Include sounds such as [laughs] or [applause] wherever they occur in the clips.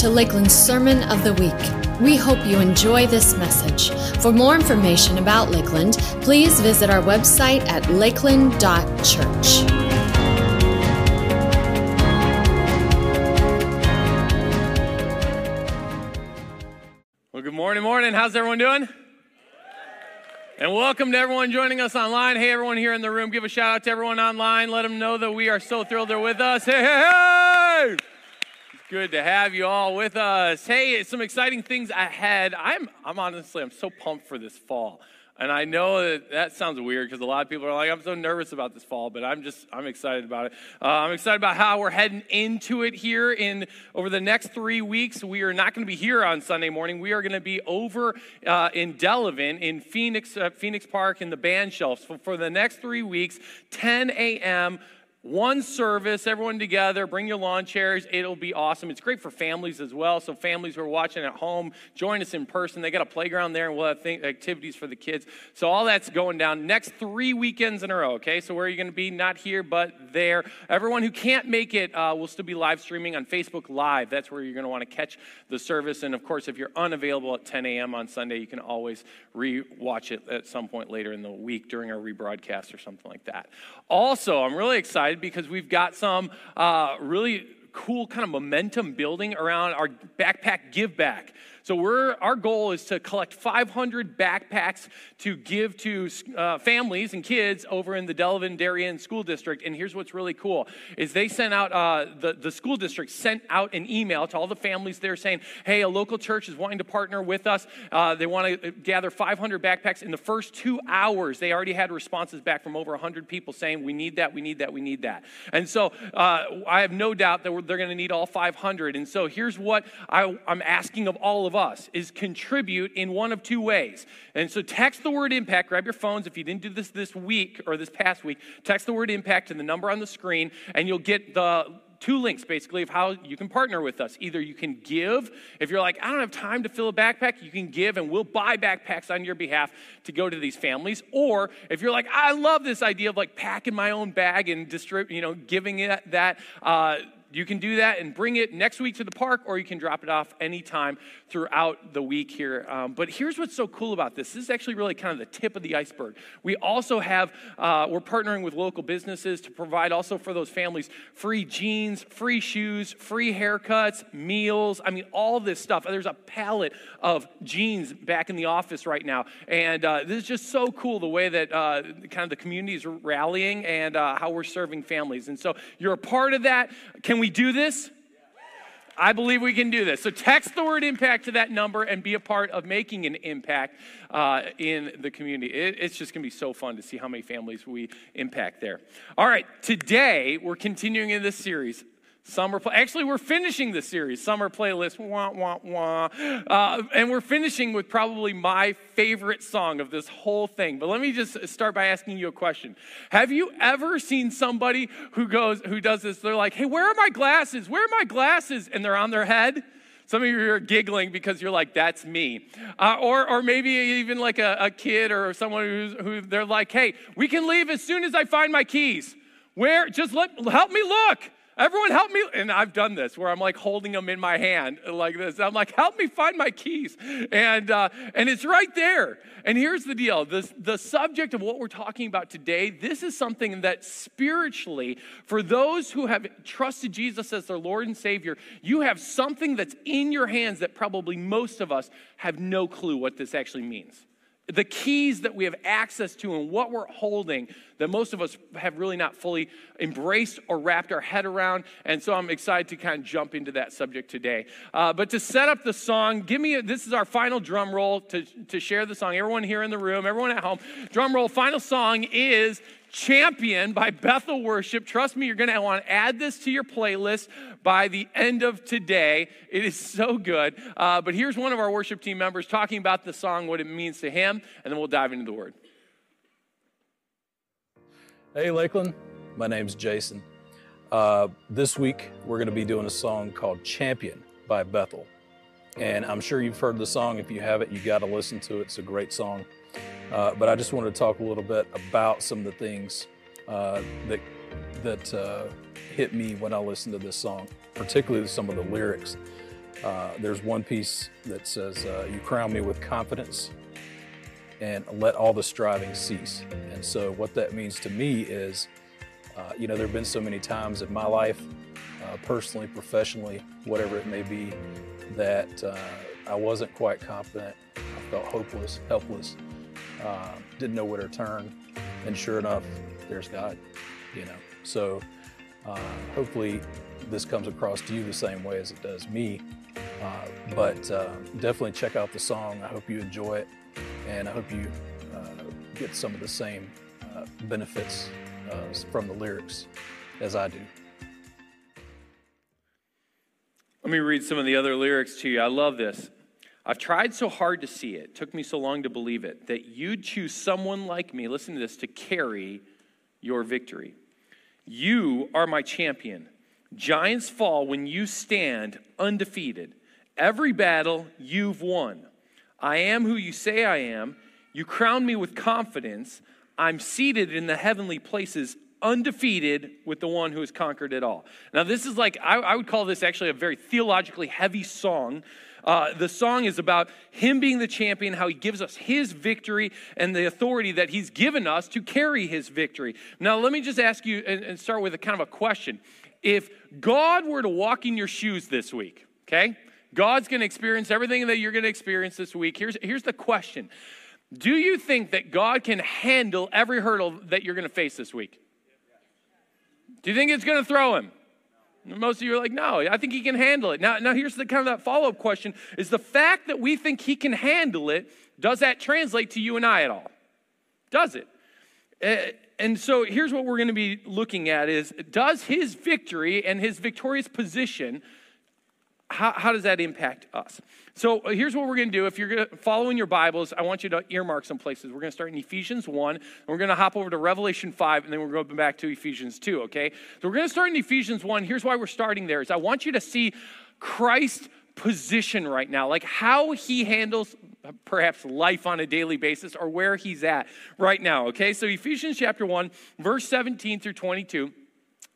to Lakeland's Sermon of the Week. We hope you enjoy this message. For more information about Lakeland, please visit our website at lakeland.church. Well, good morning, morning. How's everyone doing? And welcome to everyone joining us online. Hey, everyone here in the room, give a shout out to everyone online. Let them know that we are so thrilled they're with us. Hey, hey, hey! Good to have you all with us. Hey, some exciting things ahead. I'm, I'm honestly, I'm so pumped for this fall. And I know that that sounds weird because a lot of people are like, I'm so nervous about this fall, but I'm just, I'm excited about it. Uh, I'm excited about how we're heading into it here in over the next three weeks. We are not going to be here on Sunday morning. We are going to be over uh, in Delavan in Phoenix, uh, Phoenix Park in the band shelves for, for the next three weeks, 10 a.m one service, everyone together, bring your lawn chairs. It'll be awesome. It's great for families as well. So, families who are watching at home, join us in person. They got a playground there, and we'll have th- activities for the kids. So, all that's going down next three weekends in a row, okay? So, where are you going to be? Not here, but there. Everyone who can't make it uh, will still be live streaming on Facebook Live. That's where you're going to want to catch the service. And, of course, if you're unavailable at 10 a.m. on Sunday, you can always re watch it at some point later in the week during our rebroadcast or something like that. Also, I'm really excited excited because we've got some uh, really cool kind of momentum building around our backpack give back. So we're, our goal is to collect 500 backpacks to give to uh, families and kids over in the Delavan Darien School District. And here's what's really cool is they sent out, uh, the, the school district sent out an email to all the families there saying, hey, a local church is wanting to partner with us. Uh, they want to gather 500 backpacks. In the first two hours, they already had responses back from over 100 people saying, we need that, we need that, we need that. And so uh, I have no doubt that they're going to need all 500. And so here's what I, I'm asking of all of of us is contribute in one of two ways. And so text the word impact, grab your phones. If you didn't do this this week or this past week, text the word impact to the number on the screen, and you'll get the two links basically of how you can partner with us. Either you can give, if you're like, I don't have time to fill a backpack, you can give and we'll buy backpacks on your behalf to go to these families. Or if you're like, I love this idea of like packing my own bag and distribute, you know, giving it that, uh, you can do that and bring it next week to the park, or you can drop it off anytime throughout the week here. Um, but here's what's so cool about this this is actually really kind of the tip of the iceberg. We also have, uh, we're partnering with local businesses to provide also for those families free jeans, free shoes, free haircuts, meals. I mean, all this stuff. There's a pallet of jeans back in the office right now. And uh, this is just so cool the way that uh, kind of the community is rallying and uh, how we're serving families. And so you're a part of that. Can we do this? I believe we can do this. So text the word impact to that number and be a part of making an impact uh, in the community. It, it's just going to be so fun to see how many families we impact there. All right, today we're continuing in this series Summer play. Actually, we're finishing the series, summer playlist. Wah wah wah, uh, and we're finishing with probably my favorite song of this whole thing. But let me just start by asking you a question: Have you ever seen somebody who goes, who does this? They're like, "Hey, where are my glasses? Where are my glasses?" And they're on their head. Some of you are giggling because you're like, that's me. Uh, or, or maybe even like a, a kid or someone who's, who they're like, hey, we can leave as soon as I find my keys. Where? Just let, help me look. Everyone help me. And I've done this where I'm like holding them in my hand like this. I'm like, help me find my keys. And, uh, and it's right there. And here's the deal the, the subject of what we're talking about today, this is something that spiritually, for those who have trusted Jesus as their Lord and Savior, you have something that's in your hands that probably most of us have no clue what this actually means the keys that we have access to and what we're holding that most of us have really not fully embraced or wrapped our head around. And so I'm excited to kind of jump into that subject today. Uh, but to set up the song, give me a, this is our final drum roll to, to share the song. Everyone here in the room, everyone at home, drum roll. Final song is Champion by Bethel Worship. Trust me, you're going to want to add this to your playlist by the end of today. It is so good. Uh, but here's one of our worship team members talking about the song, what it means to him, and then we'll dive into the word. Hey, Lakeland. My name's Jason. Uh, this week, we're going to be doing a song called Champion by Bethel. And I'm sure you've heard the song. If you haven't, you got to listen to it. It's a great song. Uh, but I just wanted to talk a little bit about some of the things uh, that that uh, hit me when I listened to this song, particularly some of the lyrics. Uh, there's one piece that says, uh, You crown me with confidence and let all the striving cease. And so, what that means to me is, uh, you know, there have been so many times in my life, personally, professionally, whatever it may be, that I wasn't quite confident. I felt hopeless, helpless, uh, didn't know where to turn. And sure enough, there's God, you know. So, hopefully, this comes across to you the same way as it does me. Uh, but uh, definitely check out the song. I hope you enjoy it, and I hope you uh, get some of the same uh, benefits uh, from the lyrics as I do. Let me read some of the other lyrics to you. I love this. I've tried so hard to see it, took me so long to believe it, that you'd choose someone like me, listen to this, to carry your victory. You are my champion. Giants fall when you stand undefeated. Every battle you've won. I am who you say I am. You crown me with confidence. I'm seated in the heavenly places, undefeated with the one who has conquered it all. Now, this is like, I, I would call this actually a very theologically heavy song. Uh, the song is about him being the champion, how he gives us his victory and the authority that he's given us to carry his victory. Now, let me just ask you and, and start with a kind of a question. If God were to walk in your shoes this week, okay? God's going to experience everything that you're going to experience this week. Here's, here's the question Do you think that God can handle every hurdle that you're going to face this week? Do you think it's going to throw him? Most of you are like, no, I think he can handle it. Now, now here's the kind of that follow up question is the fact that we think he can handle it, does that translate to you and I at all? Does it? Uh, and so here's what we're going to be looking at is does his victory and his victorious position how, how does that impact us? So uh, here's what we're going to do. If you're following your Bibles, I want you to earmark some places. We're going to start in Ephesians 1, and we're going to hop over to Revelation 5, and then we're going to back to Ephesians 2, okay? So we're going to start in Ephesians 1. Here's why we're starting there is I want you to see Christ's position right now, like how he handles perhaps life on a daily basis or where he's at right now, okay? So Ephesians chapter 1, verse 17 through 22.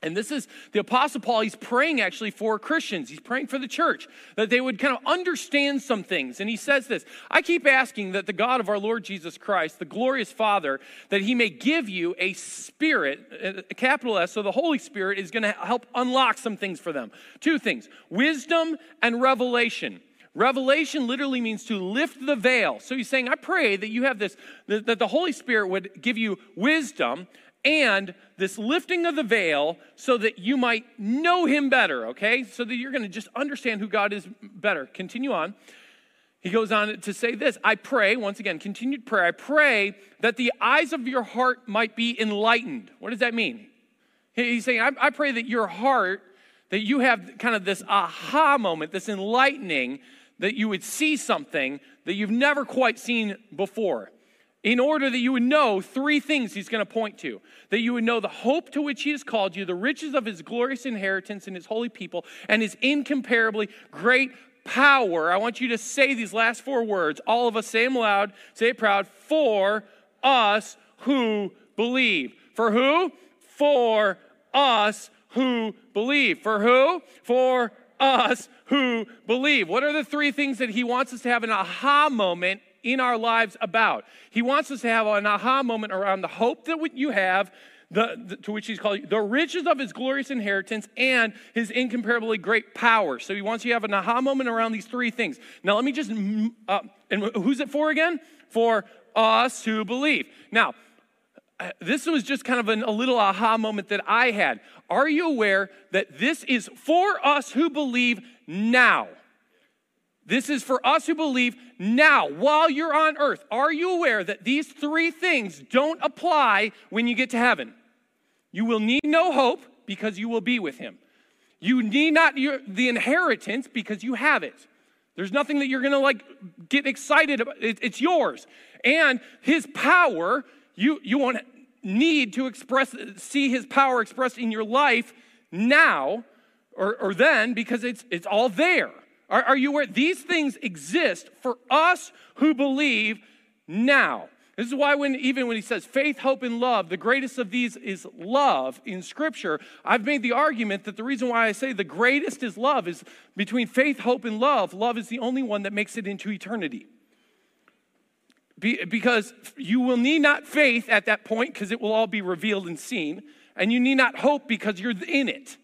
And this is the Apostle Paul, he's praying actually for Christians. He's praying for the church that they would kind of understand some things. And he says this I keep asking that the God of our Lord Jesus Christ, the glorious Father, that he may give you a spirit, uh, a capital S, so the Holy Spirit is going to help unlock some things for them. Two things wisdom and revelation. Revelation literally means to lift the veil. So he's saying, I pray that you have this, that the Holy Spirit would give you wisdom and this lifting of the veil so that you might know him better, okay? So that you're going to just understand who God is better. Continue on. He goes on to say this I pray, once again, continued prayer. I pray that the eyes of your heart might be enlightened. What does that mean? He's saying, I, I pray that your heart, that you have kind of this aha moment, this enlightening, that you would see something that you've never quite seen before in order that you would know three things he's going to point to that you would know the hope to which he has called you, the riches of his glorious inheritance in his holy people, and his incomparably great power. I want you to say these last four words. All of us say them loud, say it proud. For us who believe. For who? For us who believe. For who? For us who believe. What are the three things that he wants us to have an aha moment in our lives about. He wants us to have an aha moment around the hope that you have, the, the, to which he's called the riches of his glorious inheritance and his incomparably great power. So he wants you to have an aha moment around these three things. Now, let me just, uh, and who's it for again? For us who believe. Now, uh, this was just kind of an, a little aha moment that I had. Are you aware that this is for us who believe now? This is for us who believe now, while you're on earth. Are you aware that these three things don't apply when you get to heaven? You will need no hope because you will be with him. You need not your, the inheritance because you have it. There's nothing that you're going to like get excited about. It, it's yours. And his power, you, you won't need to express, see his power expressed in your life now or, or then because it's, it's all there. Are, are you aware? These things exist for us who believe now. This is why when even when he says faith, hope, and love, the greatest of these is love in scripture. I've made the argument that the reason why I say the greatest is love is between faith, hope, and love, love is the only one that makes it into eternity. Be, because you will need not faith at that point because it will all be revealed and seen, and you need not hope because you're in it.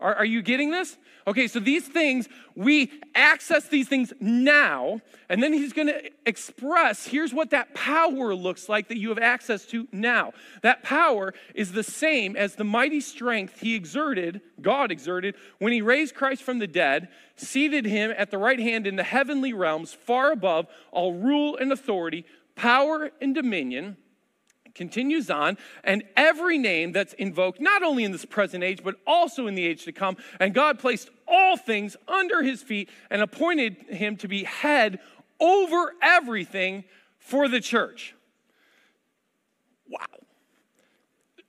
Are, are you getting this? Okay, so these things, we access these things now, and then he's gonna express here's what that power looks like that you have access to now. That power is the same as the mighty strength he exerted, God exerted, when he raised Christ from the dead, seated him at the right hand in the heavenly realms, far above all rule and authority, power and dominion continues on, and every name that's invoked, not only in this present age, but also in the age to come. And God placed all things under his feet and appointed him to be head over everything for the church. Wow.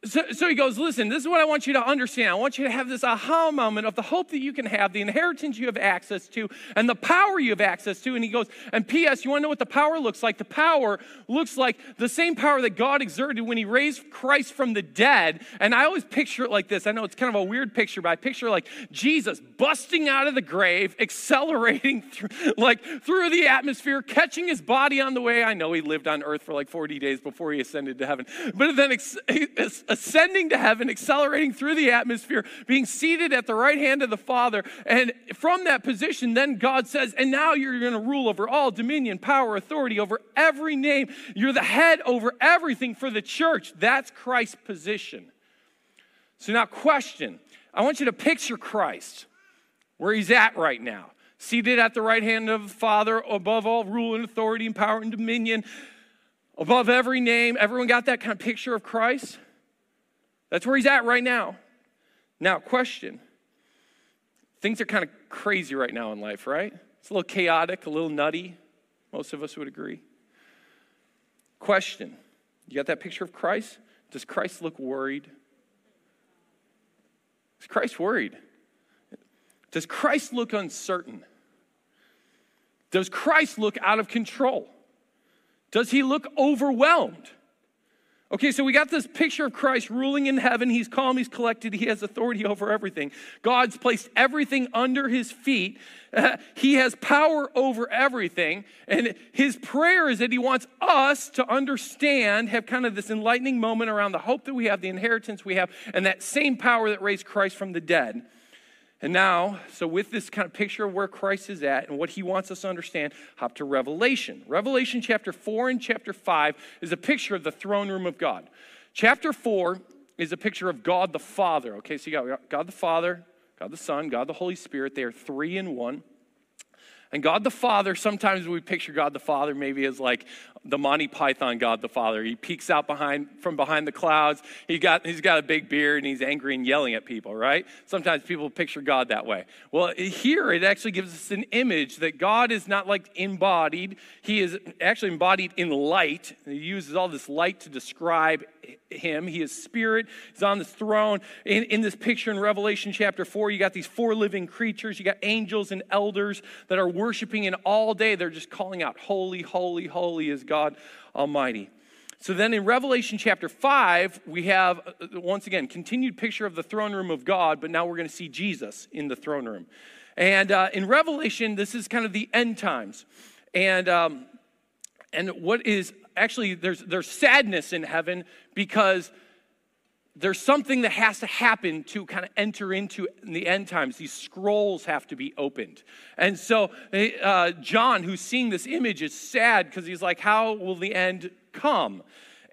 So, so, he goes, Listen, this is what I want you to understand. I want you to have this aha moment of the hope that you can have, the inheritance you have access to, and the power you have access to. And he goes, And P.S., you want to know what the power looks like? The power looks like the same power that God exerted when he raised Christ from the dead. And I always picture it like this. I know it's kind of a weird picture, but I picture like Jesus busting out of the grave, accelerating [laughs] through, like through the atmosphere, catching his body on the way. I know he lived on earth for like 40 days before he ascended to heaven, but then ex- [laughs] ascending to heaven, accelerating through the atmosphere, being seated at the right hand of the Father. And from that position, then God says, and now you're going to rule over all dominion, power, authority, over every name. You're the head over everything for the church. That's Christ's position. So now, question I want you to picture Christ where he's at right now, seated at the right hand of the Father, above all rule and authority and power and dominion, above every name. Everyone got that kind of picture of Christ? That's where he's at right now. Now, question. Things are kind of crazy right now in life, right? It's a little chaotic, a little nutty. Most of us would agree. Question. You got that picture of Christ? Does Christ look worried? Is Christ worried? Does Christ look uncertain? Does Christ look out of control? Does he look overwhelmed? Okay, so we got this picture of Christ ruling in heaven. He's calm, he's collected, he has authority over everything. God's placed everything under his feet. Uh, [laughs] he has power over everything. And his prayer is that he wants us to understand, have kind of this enlightening moment around the hope that we have, the inheritance we have, and that same power that raised Christ from the dead. And now, so with this kind of picture of where Christ is at and what he wants us to understand, hop to Revelation. Revelation chapter 4 and chapter 5 is a picture of the throne room of God. Chapter 4 is a picture of God the Father. Okay, so you got God the Father, God the Son, God the Holy Spirit. They are three in one. And God the Father, sometimes we picture God the Father maybe as like the Monty Python God the Father. He peeks out behind from behind the clouds. He got he's got a big beard and he's angry and yelling at people, right? Sometimes people picture God that way. Well, here it actually gives us an image that God is not like embodied. He is actually embodied in light. He uses all this light to describe him. He is spirit. He's on this throne. In, in this picture in Revelation chapter 4, you got these four living creatures. You got angels and elders that are worshiping, and all day they're just calling out, Holy, holy, holy is God Almighty. So then in Revelation chapter 5, we have, uh, once again, continued picture of the throne room of God, but now we're going to see Jesus in the throne room. And uh, in Revelation, this is kind of the end times. And, um, and what is actually, there's, there's sadness in heaven because there's something that has to happen to kind of enter into in the end times. These scrolls have to be opened. And so, uh, John, who's seeing this image, is sad because he's like, How will the end come?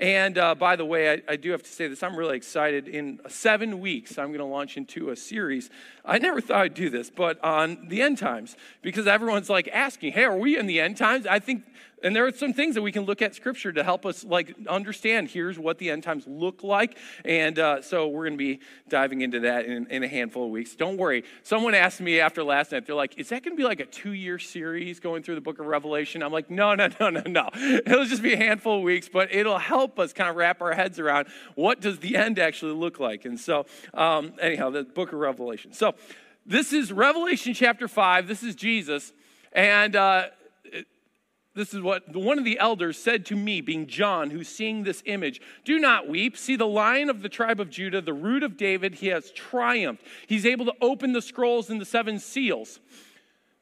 And uh, by the way, I, I, do have to say this. I'm really excited. In seven weeks, I'm going to launch into a series. I never thought I'd do this, but on the end times, because everyone's like asking, hey, are we in the end times? I think and there are some things that we can look at scripture to help us like understand here's what the end times look like. And uh, so we're going to be diving into that in, in, a handful of weeks. Don't worry. Someone asked me after last night they're like is that going to be like a two-year series going through the book of revelation? I'm like no no no no no. It'll just be a handful of weeks but it'll help us kind of wrap our heads around what does the end actually look like. And so um, anyhow the book of revelation. So this is revelation chapter 5 this is jesus. And uh, this is what one of the elders said to me, being John, who's seeing this image Do not weep. See, the lion of the tribe of Judah, the root of David, he has triumphed. He's able to open the scrolls and the seven seals.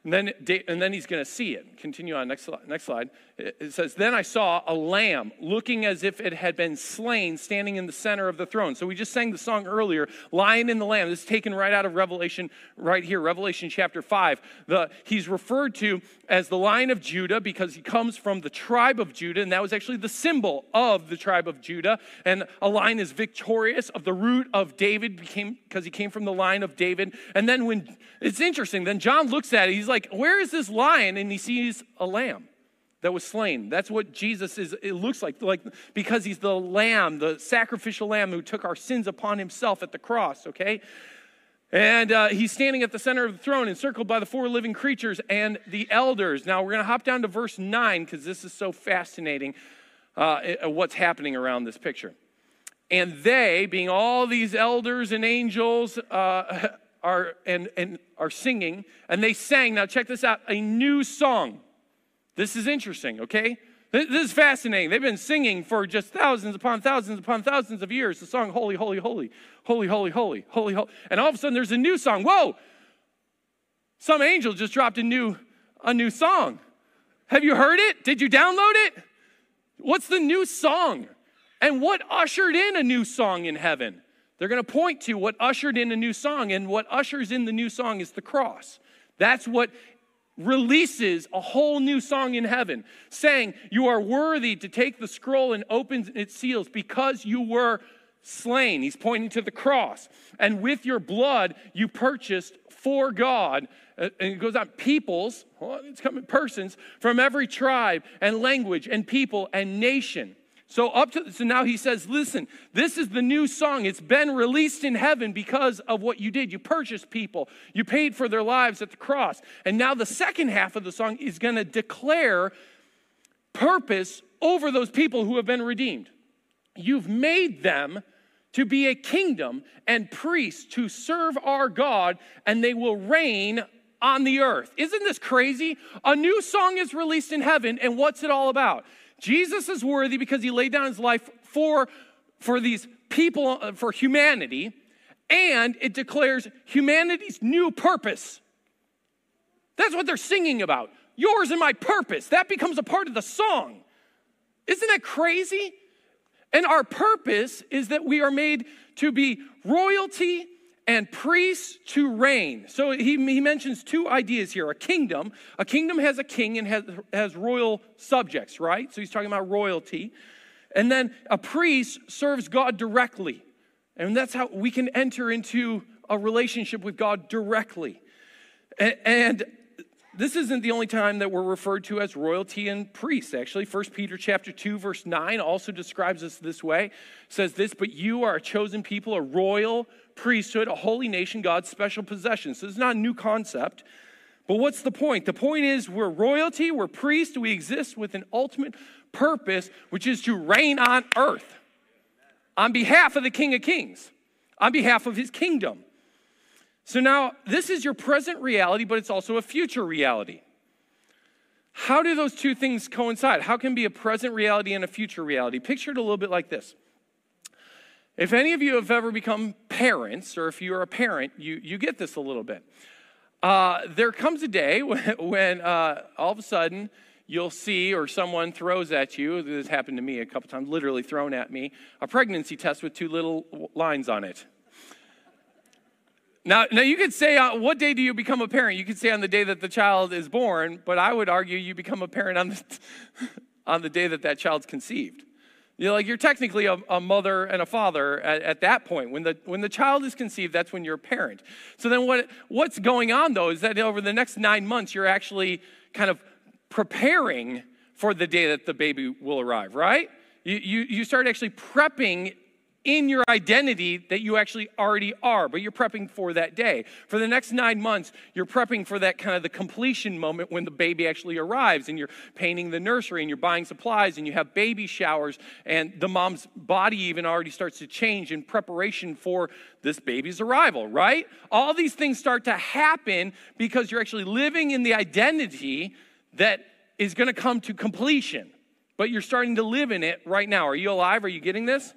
And then, and then he's going to see it. Continue on, next, next slide. It says, Then I saw a lamb looking as if it had been slain, standing in the center of the throne. So we just sang the song earlier, Lion and the Lamb. This is taken right out of Revelation, right here, Revelation chapter 5. The, he's referred to as the Lion of Judah because he comes from the tribe of Judah, and that was actually the symbol of the tribe of Judah. And a lion is victorious of the root of David because he came from the line of David. And then when it's interesting, then John looks at it, he's like, Where is this lion? And he sees a lamb that was slain. That's what Jesus is, it looks like, like because he's the lamb, the sacrificial lamb who took our sins upon himself at the cross, okay? And uh, he's standing at the center of the throne, encircled by the four living creatures and the elders. Now, we're going to hop down to verse 9 because this is so fascinating uh, what's happening around this picture. And they, being all these elders and angels, uh, [laughs] are, and, and are singing, and they sang, now check this out, a new song. This is interesting, okay? This is fascinating. They've been singing for just thousands upon thousands upon thousands of years the song Holy, Holy, Holy, Holy, Holy, Holy, Holy, Holy. And all of a sudden there's a new song. Whoa! Some angel just dropped a new, a new song. Have you heard it? Did you download it? What's the new song? And what ushered in a new song in heaven? They're going to point to what ushered in a new song, and what ushers in the new song is the cross. That's what releases a whole new song in heaven, saying, You are worthy to take the scroll and open its seals because you were slain. He's pointing to the cross. And with your blood, you purchased for God. Uh, and it goes on, peoples, well, it's coming, persons from every tribe and language and people and nation. So up to so now he says, listen, this is the new song. It's been released in heaven because of what you did. You purchased people. You paid for their lives at the cross. And now the second half of the song is going to declare purpose over those people who have been redeemed. You've made them to be a kingdom and priests to serve our God, and they will reign on the earth. Isn't this crazy? A new song is released in heaven, and what's it all about? Jesus is worthy because he laid down his life for, for these people, uh, for humanity, and it declares humanity's new purpose. That's what they're singing about. Yours and my purpose. That becomes a part of the song. Isn't that crazy? And our purpose is that we are made to be royalty and priests to reign. So he, he mentions two ideas here a kingdom. A kingdom has a king and has, has royal subjects, right? So he's talking about royalty. And then a priest serves God directly. And that's how we can enter into a relationship with God directly. And, and this isn't the only time that we're referred to as royalty and priests. Actually 1 peter chapter 2 verse 9 also describes us this way. Says this but you are a chosen people a royal priesthood a holy nation god's special possession. So it's not a new concept. But what's the point? The point is we're royalty we're priests we exist with an ultimate purpose which is to reign on earth on behalf of the king of kings on behalf of his kingdom so now, this is your present reality, but it's also a future reality. How do those two things coincide? How can be a present reality and a future reality? Picture it a little bit like this. If any of you have ever become parents, or if you're a parent, you, you get this a little bit. Uh, there comes a day when, [laughs] when uh, all of a sudden you'll see, or someone throws at you, this happened to me a couple times, literally thrown at me, a pregnancy test with two little lines on it. Now, now you could say, uh, what day do you become a parent? You could say on the day that the child is born, but I would argue you become a parent on the, [laughs] on the day that that child's conceived. You're like you're technically a, a mother and a father at, at, that point. When the when the child is conceived, that's when you're a parent. So then what what's going on though is that over the next nine months, you're actually kind of preparing for the day that the baby will arrive, right? You, you, you start actually prepping in your identity that you actually already are, but you're prepping for that day. For the next nine months, you're prepping for that kind of the completion moment when the baby actually arrives and you're painting the nursery and you're buying supplies and you have baby showers and the mom's body even already starts to change in preparation for this baby's arrival, right? All these things start to happen because you're actually living in the identity that is going to come to completion, but you're starting to live in it right now. Are you alive? Are you getting this?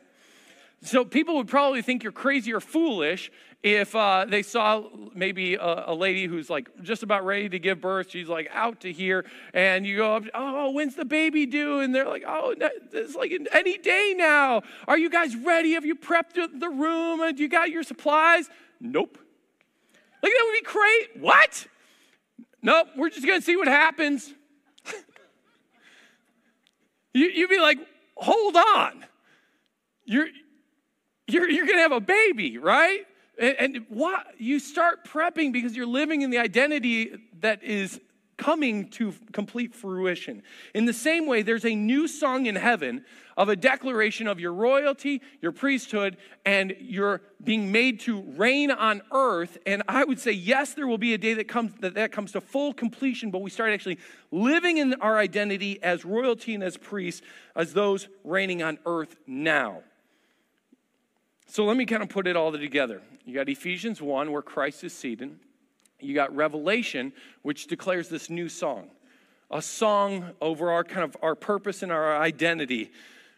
So people would probably think you're crazy or foolish if uh, they saw maybe a, a, lady who's like just about ready to give birth. She's like out to here, and you go up, oh, when's the baby due? And they're like, oh, it's like any day now. Are you guys ready? Have you prepped the room? And you got your supplies? Nope. Like that would be great. What? Nope. We're just gonna see what happens. [laughs] you, you'd be like, hold on. You're you're, you're going to have a baby, right? And, and what you start prepping because you're living in the identity that is coming to complete fruition. In the same way, there's a new song in heaven of a declaration of your royalty, your priesthood, and your being made to reign on earth. And I would say, yes, there will be a day that comes that, that comes to full completion, but we start actually living in our identity as royalty and as priests, as those reigning on earth now. So let me kind of put it all together. You got Ephesians 1, where Christ is seated. You got Revelation, which declares this new song, a song over our kind of our purpose and our identity,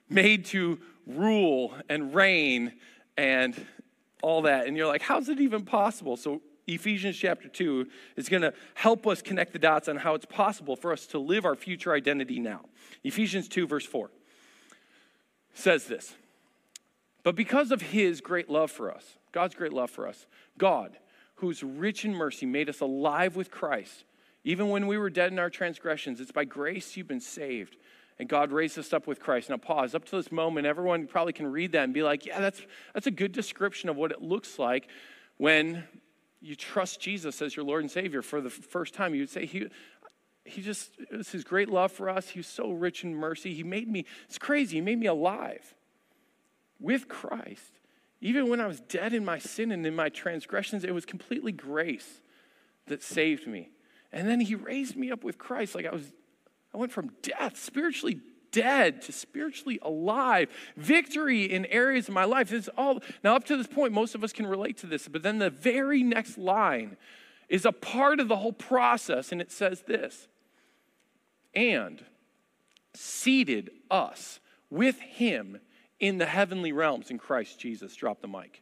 made to rule and reign and all that. And you're like, how's it even possible? So Ephesians chapter 2 is going to help us connect the dots on how it's possible for us to live our future identity now. Ephesians 2, verse 4 says this but because of his great love for us, God's great love for us, God, who's rich in mercy, made us alive with Christ. Even when we were dead in our transgressions, it's by grace you've been saved. And God raised us up with Christ. Now, pause. Up to this moment, everyone probably can read that and be like, yeah, that's, that's a good description of what it looks like when you trust Jesus as your Lord and Savior for the first time. You would say, He, he just, it was His great love for us. He was so rich in mercy. He made me, it's crazy, He made me alive with Christ. Even when I was dead in my sin and in my transgressions, it was completely grace that saved me. And then he raised me up with Christ. Like I was, I went from death, spiritually dead, to spiritually alive. Victory in areas of my life. This is all now up to this point, most of us can relate to this, but then the very next line is a part of the whole process, and it says this and seated us with him in the heavenly realms in Christ Jesus. Drop the mic.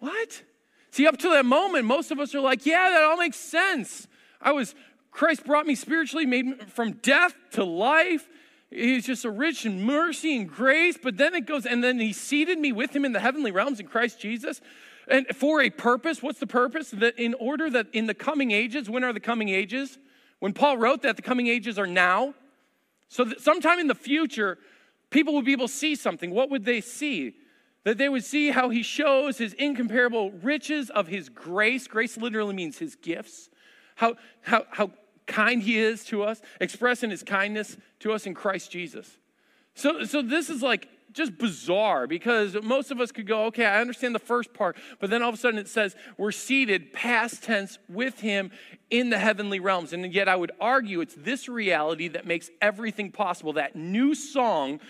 What? See, up to that moment, most of us are like, yeah, that all makes sense. I was, Christ brought me spiritually, made me from death to life. He's just a rich in mercy and grace. But then it goes, and then he seated me with him in the heavenly realms in Christ Jesus. And for a purpose, what's the purpose? That in order that in the coming ages, when are the coming ages? When Paul wrote that, the coming ages are now. So that sometime in the future, people would be able to see something. What would they see? That they would see how he shows his incomparable riches of his grace. Grace literally means his gifts. How, how, how kind he is to us, expressing his kindness to us in Christ Jesus. So, so this is like just bizarre because most of us could go, okay, I understand the first part, but then all of a sudden it says we're seated past tense with him in the heavenly realms. And yet I would argue it's this reality that makes everything possible. That new song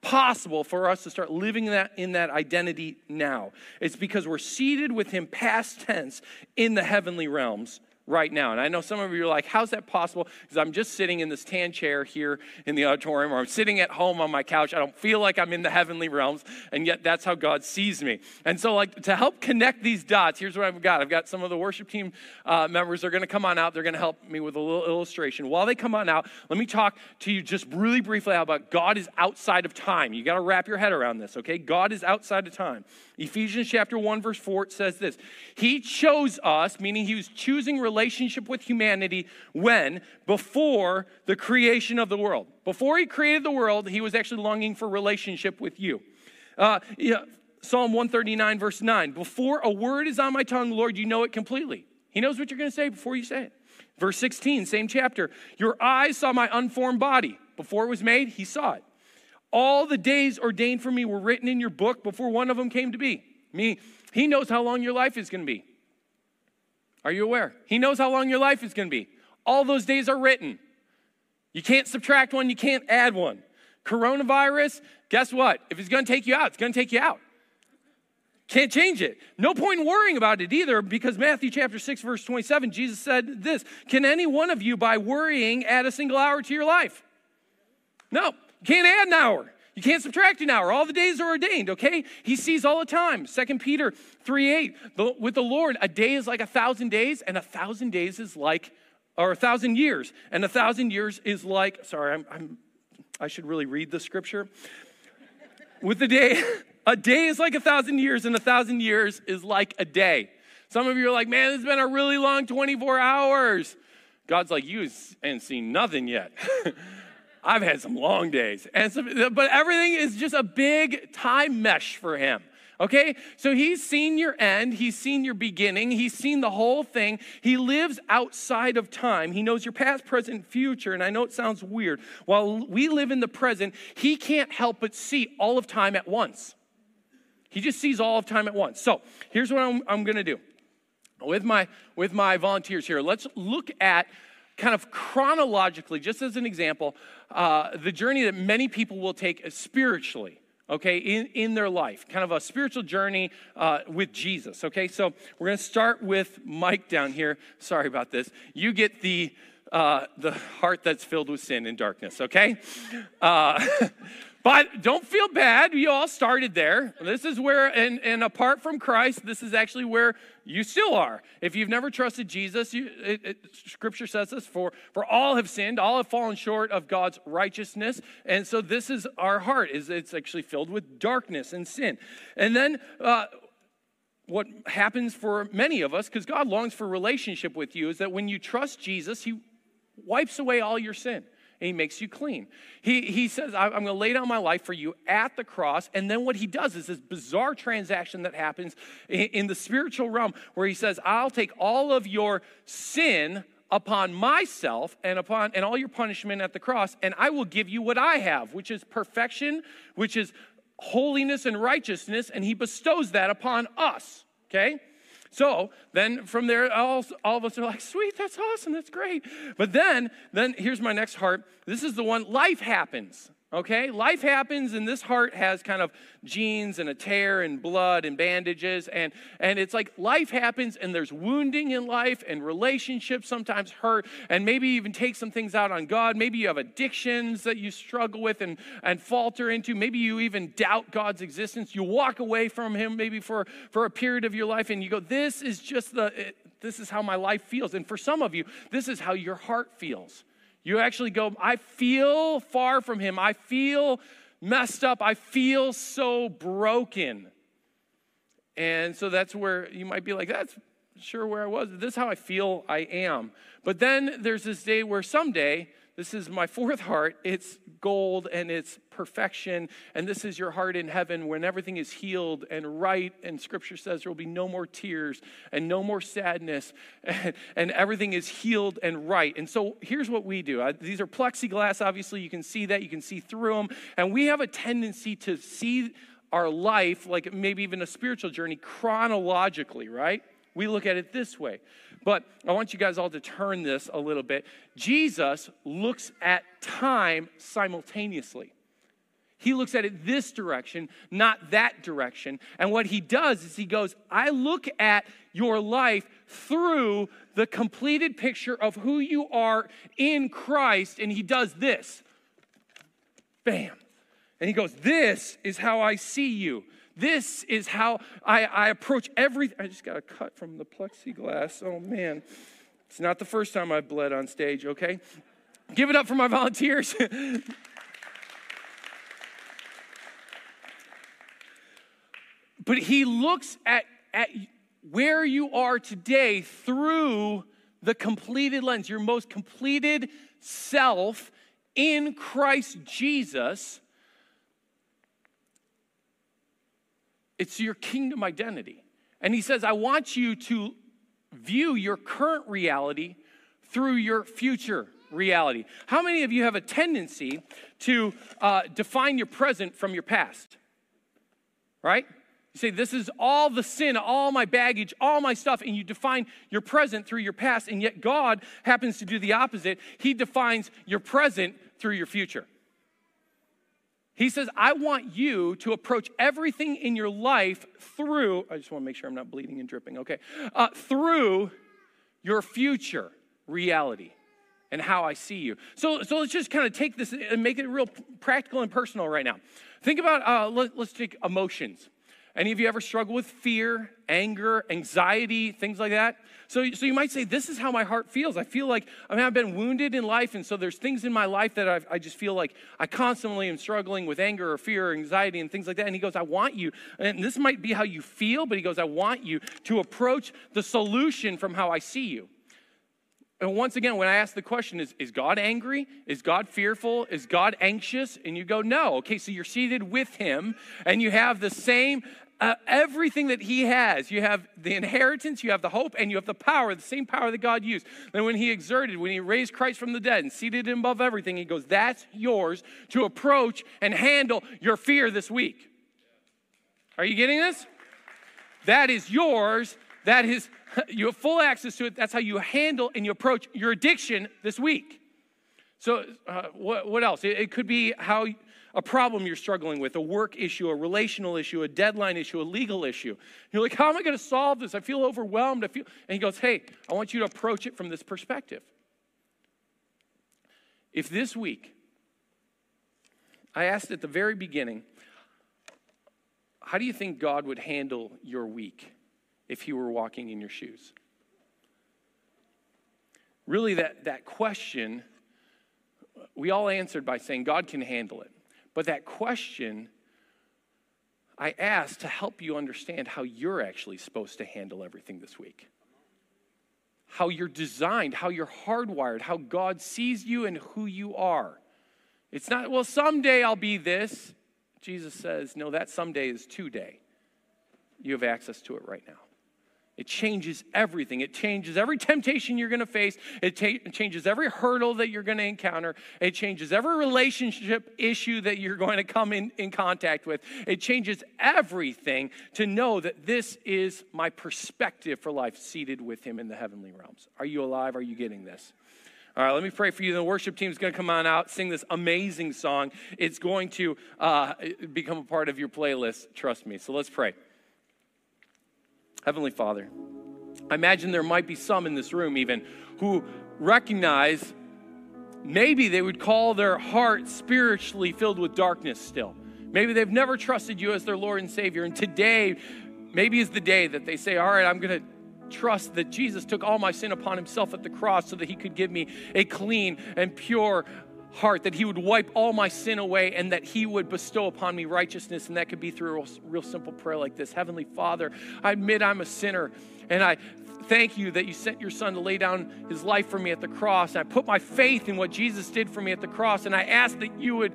possible for us to start living that in that identity now. It's because we're seated with him past tense in the heavenly realms right now. And I know some of you are like, how's that possible? Because I'm just sitting in this tan chair here in the auditorium, or I'm sitting at home on my couch. I don't feel like I'm in the heavenly realms, and yet that's how God sees me. And so, like, to help connect these dots, here's what I've got. I've got some of the worship team uh, members. They're going to come on out. They're going to help me with a little illustration. While they come on out, let me talk to you just really briefly about God is outside of time. You got to wrap your head around this, okay? God is outside of time. Ephesians chapter 1, verse 4, it says this He chose us, meaning He was choosing relationship with humanity when? Before the creation of the world. Before He created the world, He was actually longing for relationship with you. Uh, yeah, Psalm 139, verse 9 Before a word is on my tongue, Lord, you know it completely. He knows what you're going to say before you say it. Verse 16, same chapter. Your eyes saw my unformed body. Before it was made, He saw it. All the days ordained for me were written in your book before one of them came to be. Me, he knows how long your life is going to be. Are you aware? He knows how long your life is going to be. All those days are written. You can't subtract one, you can't add one. Coronavirus, guess what? If it's going to take you out, it's going to take you out. Can't change it. No point in worrying about it either because Matthew chapter 6 verse 27 Jesus said this, "Can any one of you by worrying add a single hour to your life?" No, can't add an hour. You can't subtract an hour. All the days are ordained, okay? He sees all the time. 2 Peter 3 8. With the Lord, a day is like a thousand days, and a thousand days is like, or a thousand years, and a thousand years is like, sorry, I'm, I'm I should really read the scripture. With the day, [laughs] a day is like a thousand years, and a thousand years is like a day. Some of you are like, man, has been a really long 24 hours. God's like, you ain't seen nothing yet. [laughs] I've had some long days. And but everything is just a big time mesh for him. Okay? So he's seen your end, he's seen your beginning, he's seen the whole thing. He lives outside of time. He knows your past, present, future. And I know it sounds weird. While we live in the present, he can't help but see all of time at once. He just sees all of time at once. So here's what I'm, I'm to do with my with my volunteers here. Let's look at kind of chronologically, just as an example, uh, the journey that many people will take spiritually okay, in, in their life, kind of a spiritual journey uh, with Jesus, okay? So we're going to start with Mike down here. Sorry about this. You get the, uh, the heart that's filled with sin and darkness, okay? Uh, [laughs] But don't feel bad. You all started there. This is where, and, and apart from Christ, this is actually where you still are. If you've never trusted Jesus, you, it, it, Scripture says this for, for all have sinned, all have fallen short of God's righteousness. And so this is our heart, is it's actually filled with darkness and sin. And then uh, what happens for many of us, because God longs for relationship with you, is that when you trust Jesus, He wipes away all your sin and he makes you clean. He, he says, I'm going to lay down my life for you at the cross. And then what he does is this bizarre transaction that happens in, in the spiritual realm where he says, I'll take all of your sin upon myself and upon and all your punishment at the cross and I will give you what I have which is perfection which is holiness and righteousness and he bestows that upon us okay so then from there, all, all of us are like, sweet, that's awesome, that's great. But then, then here's my next heart. This is the one, life happens. Okay, life happens, and this heart has kind of genes and a tear and blood and bandages, and and it's like life happens, and there's wounding in life, and relationships sometimes hurt, and maybe even take some things out on God. Maybe you have addictions that you struggle with and and falter into. Maybe you even doubt God's existence. You walk away from Him maybe for for a period of your life, and you go, "This is just the it, this is how my life feels." And for some of you, this is how your heart feels. You actually go, I feel far from him. I feel messed up. I feel so broken. And so that's where you might be like, that's sure where I was. This is how I feel I am. But then there's this day where someday this is my [laughs] fourth heart. It's gold and it's perfection. And this is your heart in heaven when everything is healed and right. And scripture says there will be no more tears and no more sadness. And, [laughs] and everything is healed and right. And so here's what we do these are plexiglass, obviously. You can see that, you can see through them. And we have a tendency to see our life, like maybe even a spiritual journey, chronologically, right? We look at it this way. But I want you guys all to turn this a little bit. Jesus looks at time simultaneously. He looks at it this direction, not that direction. And what he does is he goes, I look at your life through the completed picture of who you are in Christ. And he does this bam. And he goes, This is how I see you. This is how I, I approach everything. I just got a cut from the plexiglass. Oh, man. It's not the first time I've bled on stage, okay? Give it up for my volunteers. [laughs] but he looks at, at where you are today through the completed lens, your most completed self in Christ Jesus It's your kingdom identity. And he says, I want you to view your current reality through your future reality. How many of you have a tendency to uh, define your present from your past? Right? You say, This is all the sin, all my baggage, all my stuff, and you define your present through your past, and yet God happens to do the opposite. He defines your present through your future. He says, I want you to approach everything in your life through, I just want to make sure I'm not bleeding and dripping, okay, uh, through your future reality and how I see you. So, so let's just kind of take this and make it real practical and personal right now. Think about, uh, let, let's take emotions. Any of you ever struggle with fear, anger, anxiety, things like that? So, so you might say, This is how my heart feels. I feel like I mean, I've been wounded in life, and so there's things in my life that I've, i just feel like I constantly am struggling with anger or fear or anxiety and things like that. And he goes, I want you, and this might be how you feel, but he goes, I want you to approach the solution from how I see you. And once again, when I ask the question, is, is God angry? Is God fearful? Is God anxious? And you go, no. Okay, so you're seated with him and you have the same uh, everything that he has. You have the inheritance, you have the hope, and you have the power, the same power that God used. And when he exerted, when he raised Christ from the dead and seated him above everything, he goes, That's yours to approach and handle your fear this week. Are you getting this? That is yours. That is, [laughs] you have full access to it. That's how you handle and you approach your addiction this week. So, uh, what, what else? It, it could be how a problem you're struggling with, a work issue, a relational issue, a deadline issue, a legal issue. You're like, how am I going to solve this? I feel overwhelmed. I feel, and he goes, hey, I want you to approach it from this perspective. If this week, I asked at the very beginning, how do you think God would handle your week if he were walking in your shoes? Really, that, that question, we all answered by saying God can handle it. But that question I asked to help you understand how you're actually supposed to handle everything this week. How you're designed, how you're hardwired, how God sees you and who you are. It's not, well, someday I'll be this. Jesus says, no, that someday is today. You have access to it right now. It changes everything. It changes every temptation you're going to face. It, ta- it, changes every hurdle that you're going to encounter. It changes every relationship issue that you're going to come in, in contact with. It changes everything to know that this is my perspective for life, seated with Him in the heavenly realms. Are you alive? Are you getting this? All right, let me pray for you. The worship team is going to come on out, sing this amazing song. It's going to uh, become a part of your playlist, trust me. So let's pray. Heavenly Father, I imagine there might be some in this room even who recognize maybe they would call their heart spiritually filled with darkness still. Maybe they've never trusted you as their Lord and Savior. And today, maybe is the day that they say, All right, I'm going to trust that Jesus took all my sin upon himself at the cross so that he could give me a clean and pure heart, that He would wipe all my sin away, and that He would bestow upon me righteousness. And that could be through a real simple prayer like this Heavenly Father, I admit I'm a sinner, and I thank you that you sent your Son to lay down His life for me at the cross. I put my faith in what Jesus did for me at the cross, and I ask that you would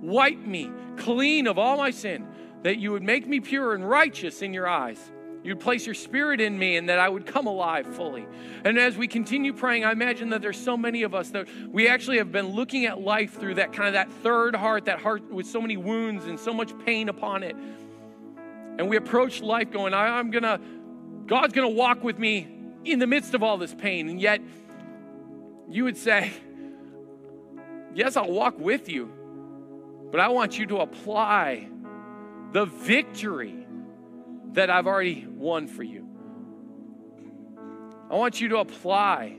wipe me clean of all my sin, that you would make me pure and righteous in your eyes. You'd place your spirit in me and that I would come alive fully. And as we continue praying, I imagine that there's so many of us that we actually have been looking at life through that kind of that third heart, that heart with so many wounds and so much pain upon it. And we approach life going, I'm gonna, God's gonna walk with me in the midst of all this pain. And yet you would say, Yes, I'll walk with you, but I want you to apply the victory that I've already won for you. I want you to apply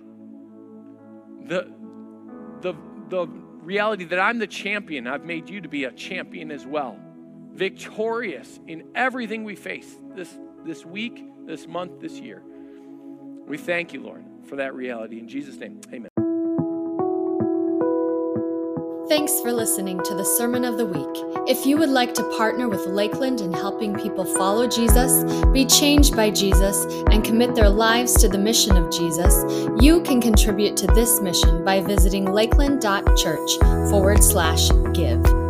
the, the, the reality that I'm the champion. I've made you to be a champion as well, victorious in everything we face this, this week, this month, this year. We thank you, Lord, for that reality. In Jesus' name, amen. Thanks for listening to the Sermon of the Week. If you would like to partner with Lakeland in helping people follow Jesus, be changed by Jesus, and commit their lives to the mission of Jesus, you can contribute to this mission by visiting lakeland.church forward slash give.